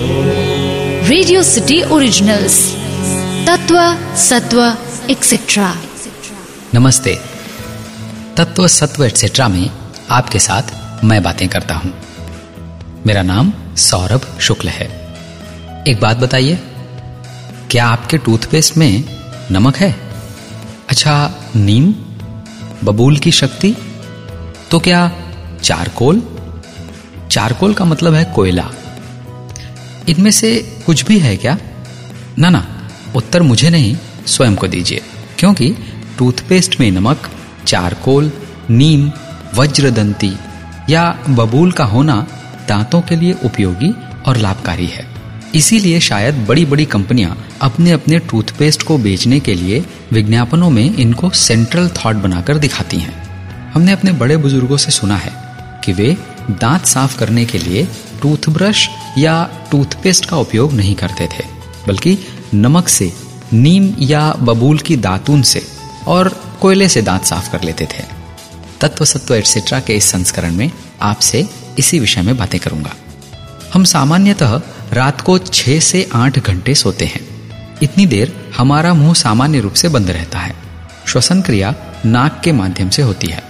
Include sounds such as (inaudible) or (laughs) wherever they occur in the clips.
Radio city originals तत्व सत्व etcetera नमस्ते। तत्व सत्व एक्सेट्रा में आपके साथ मैं बातें करता हूँ। मेरा नाम सौरभ शुक्ल है। एक बात बताइए, क्या आपके टूथपेस्ट में नमक है? अच्छा नीम? बबूल की शक्ति? तो क्या चारकोल? चारकोल का मतलब है कोयला। इनमें से कुछ भी है क्या? ना ना, उत्तर मुझे नहीं, स्वयं को दीजिए। क्योंकि टूथपेस्ट में नमक, चारकोल, नीम, वज्रदंती या बबूल का होना दांतों के लिए उपयोगी और लाभकारी है। इसीलिए शायद बड़ी बड़ी कंपनियाँ अपने अपने टूथपेस्ट को बेचने के लिए विज्ञापनों में इनको सेंट्रल थॉट बनाकर दिखाती हैं। हमने अपने बड़े बुज़ुर्गों से सुना है कि वे दांत साफ़ करने के लिए टूथब्रश या टूथपेस्ट का उपयोग नहीं करते थे, बल्कि नमक से, नीम या बबूल की दातून से और कोयले से दांत साफ़ कर लेते थे। तत्व सत्व एटसेट्रा के इस संस्करण में आपसे इसी विषय में बातें करूँगा। हम सामान्यतः रात को छह से आठ घंटे सोते हैं। इतनी देर हमारा मुँह सामान्य रूप से बंद रहता है। श्वसन क्रिया नाक के माध्यम से होती है।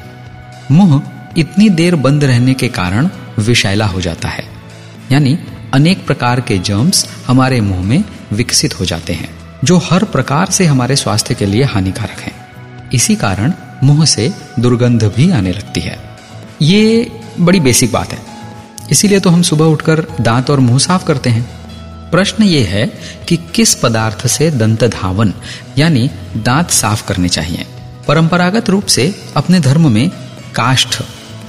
मुँह इतनी देर बंद रहने के कारण विषैला हो जाता है। यानी अनेक प्रकार के जर्म्स हमारे मुँह में विकसित हो जाते हैं, जो हर प्रकार से हमारे स्वास्थ्य के लिए हानिकारक हैं। इसी कारण मुँह से दुर्गंध भी आने लगती है। ये बड़ी बेसिक बात है। इसीलिए तो हम सुबह उठकर दांत और मुँह साफ़ करते हैं। प्रश्न ये है कि किस पदार्थ से दंत धावन, यानी दांत साफ़ करने चाहिए? परंपरागत रूप से अपने धर्म में काष्ठ,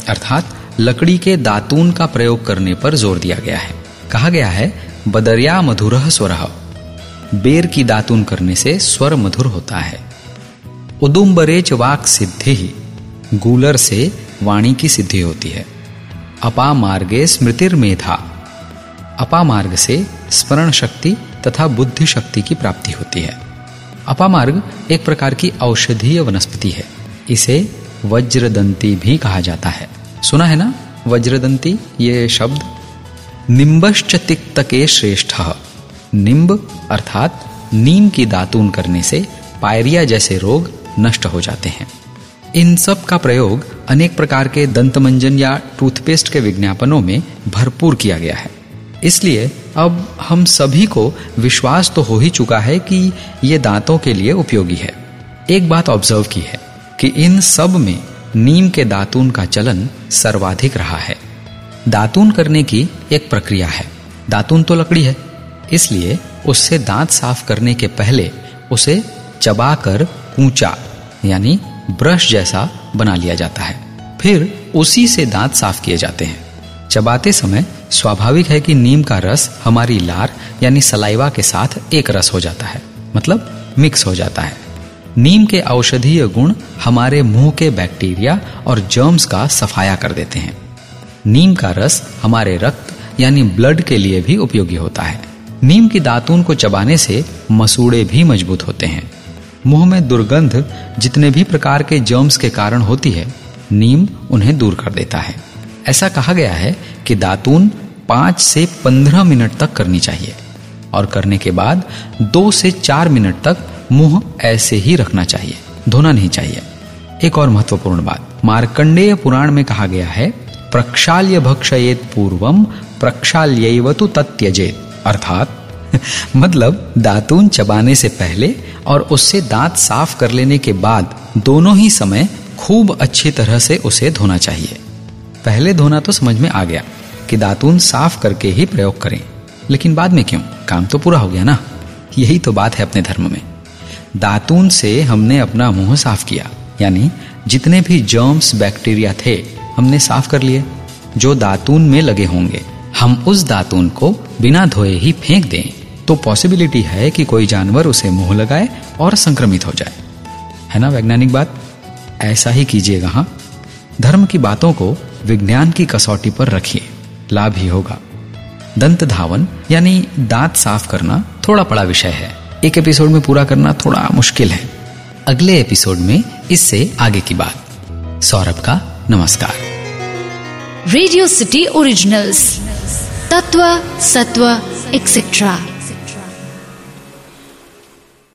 अर्थात लकड़ी के दातून का प्रयोग करने पर ज़ोर दिया गया है। कहा गया है, बदरिया मधुर स्वर। बेर की दातून करने से स्वर मधुर होता है। उदुम्बरेच वाक सिद्धि ही, गूलर से वाणी की सिद्धि होती है। अपा मार्गे स्मृतिर मेधा। अपा मार्ग से स्मरण शक्ति तथा बुद्धि शक्ति की प्राप्ति होती है। अपामार्ग एक प्रकार की औषधीय वनस्पति है। इसे वज्रदंती भी कहा जाता है। सुना है ना? वज्रदंती, ये शब्द? निम्बश्च तिक्तके श्रेष्ठ। निम्ब, अर्थात नीम की दातून करने से पायरिया जैसे रोग नष्ट हो जाते हैं। इन सब का प्रयोग अनेक प्रकार के दंतमंजन या टूथपेस्ट के विज्ञापनों में भरपूर किया गया है। इसलिए अब हम सभी को विश्वास तो हो ही चुका है कि ये दांतों के लिए उपयोगी है। एक बात ऑब्ज़र्व की है कि इन सब में नीम के दातून का चलन सर्वाधिक रहा है। दातून करने की एक प्रक्रिया है। दातून तो लकड़ी है, इसलिए उससे दांत साफ़ करने के पहले उसे चबाकर कूचा यानी ब्रश जैसा बना लिया जाता है। फिर उसी से दांत साफ़ किए जाते हैं। चबाते समय स्वाभाविक है कि नीम का रस हमारी लार, यानी सलाइवा के साथ एक रस हो जाता है मतलब मिक्स हो जाता है। नीम के औषधीय गुण हमारे मुँह के बैक्टीरिया और जर्म्स का सफाया कर देते हैं। नीम का रस हमारे रक्त, यानी ब्लड के लिए भी उपयोगी होता है। नीम की दातून को चबाने से मसूड़े भी मज़बूत होते हैं। मुँह में दुर्गंध जितने भी प्रकार के जर्म्स के कारण होती है, नीम उन्हें दूर कर देता है। ऐसा कहा गया है कि दातून पाँच से पंद्रह मिनट तक करनी चाहिए और करने के बाद दो से चार मिनट तक मुँह ऐसे ही रखना चाहिए, धोना नहीं चाहिए। एक और महत्वपूर्ण बात, मार्कंडेय पुराण में कहा गया है, प्रक्षाल्य भक्षयेत पूर्वम प्रक्षाल्यवतु तत्यजेत। अर्थात (laughs) मतलब दातून चबाने से पहले और उससे दांत साफ़ कर लेने के बाद दोनों ही समय खूब अच्छी तरह से उसे धोना चाहिए। पहले धोना तो समझ में आ गया कि दातून साफ़ करके ही प्रयोग करें, लेकिन बाद में क्यों? काम तो पूरा हो गया ना? यही तो बात है अपने धर्म में। दातून से हमने अपना मुँह साफ़ किया। यानी, जितने भी जर्म्स बैक्टीरिया थे, हमने साफ़ कर लिए। जो दातून में लगे होंगे, हम उस दातून को बिना धोए ही फेंक दें। तो पॉसिबिलिटी है कि कोई जानवर उसे मुँह लगाए और संक्रमित हो जाए। है ना, वैज्ञानिक बात? ऐसा ही कीजिएगा हाँ। धर्म की बातों को विज्ञान की कसौटी पर रखिए। लाभ ही होगा। दंत धावन यानी दांत साफ़ करना, थोड़ा बड़ा विषय है। एक एपिसोड में पूरा करना थोड़ा मुश्किल है। अगले एपिसोड में इससे आगे की बात। सौरभ का नमस्कार। रेडियो सिटी ओरिजिनल्स तत्व, सत्व एक्सेट्रा